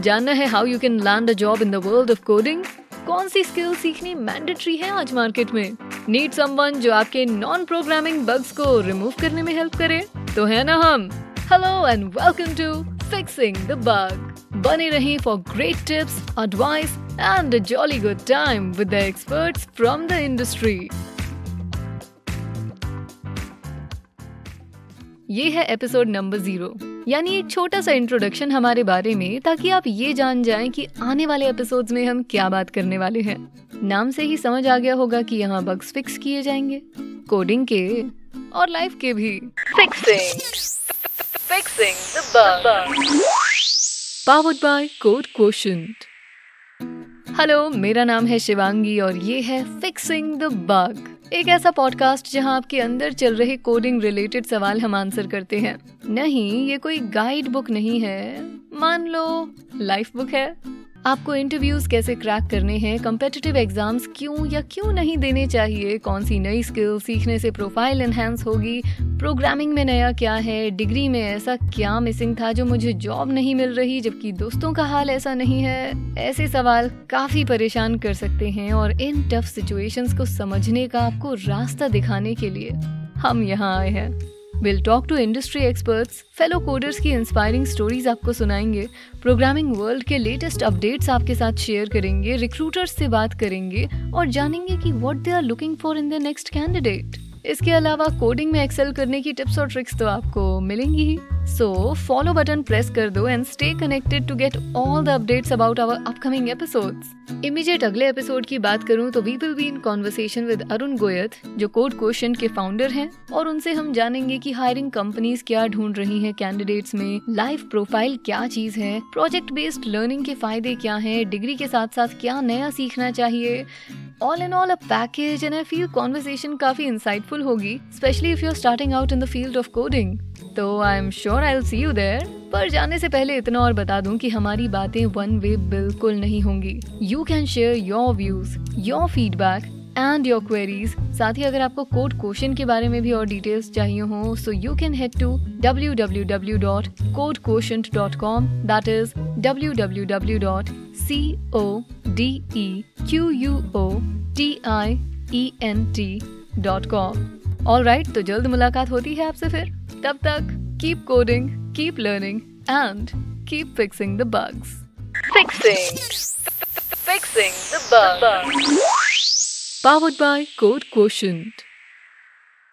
जानना है how you can land a job in the world of coding कौन सी स्किल सीखनी मैंडेटरी है आज मार्केट में? नीड समवन जो आपके नॉन प्रोग्रामिंग बग्स को रिमूव करने में हेल्प करे? तो है ना हम? Hello and welcome to fixing the bug बने रहे for great tips advice and a jolly good time with the experts from the industry ये है एपिसोड नंबर ज़ीरो यानी एक छोटा सा इंट्रोडक्शन हमारे बारे में ताकि आप ये जान जाएँ कि आने वाले एपिसोड्स में हम क्या बात करने वाले हैं। नाम से ही समझ आ गया होगा कि यहाँ बग्स फिक्स किए जाएँगे। कोडिंग के और लाइफ के भी। Fixing fixing powered by Code Quotient hello मेरा नाम है शिवांगी और ये है फिक्सिंग द बग एक ऐसा पॉडकास्ट जहाँ आपके अंदर चल रहे कोडिंग रिलेटेड सवाल हम आंसर करते हैं। नहीं, ये कोई गाइड बुक नहीं है। मान लो लाइफ बुक है। आपको इंटरव्यूज़ कैसे क्रैक करने हैं कम्पिटिटिव एग्ज़ाम्स क्यों या क्यों नहीं देने चाहिए, कौन सी नई स्किल सीखने से प्रोफ़ाइल एनहेंस होगी प्रोग्रामिंग में नया क्या है डिग्री में ऐसा क्या मिसिंग था जो मुझे जॉब नहीं मिल रही, जबकि दोस्तों का हाल ऐसा नहीं है? ऐसे सवाल काफ़ी परेशान कर सकते हैं और इन टफ सिचुएशंस को समझने का आपको रास्ता दिखाने के लिए हम यहाँ आए हैं। Will talk to industry experts fellow coders की इंस्पायरिंग स्टोरीज आपको सुनाएँगे। प्रोग्रामिंग वर्ल्ड के लेटेस्ट अपडेट्स आपके साथ शेयर करेंगे रिक्रूटर्स से बात करेंगे और जानेंगे कि what they are looking for in the next candidate इसके अलावा कोडिंग में एक्सेल करने की टिप्स और ट्रिक्स तो आपको मिलेंगी ही। सो फॉलो बटन प्रेस कर दो and stay connected to get all the updates about our upcoming episodes immediate अगले एपिसोड की बात करूँ तो we will be in conversation with Arun Goyat जो कोड क्वेश्चन के फाउंडर हैं, और उनसे हम जानेंगे कि हायरिंग कंपनीज़ क्या ढूंढ रही हैं कैंडिडेट्स में लाइफ प्रोफ़ाइल क्या चीज़ है प्रोजेक्ट बेस्ड लर्निंग के फ़ायदे क्या हैं डिग्री के साथ साथ क्या नया सीखना चाहिए। All in all a package and I feel conversation काफ़ी इंसाइटफुल होगी specially if you are starting out in the field of coding तो I am sure I see you there पर जाने से पहले इतना और बता दूँ कि हमारी बातें वन वे बिल्कुल नहीं होंगी. You can share your views your feedback and your queries साथ ही अगर आपको कोड क्वेश्चन के बारे में भी और डिटेल्स चाहिए हो so you can head to W W W dot code quotient dot com that is www.codequotient.com all right तो जल्द मुलाकात होती है आपसे फिर। तब तक keep coding keep learning and keep fixing the bugs fixing fixing the bugs powered by Code Quotient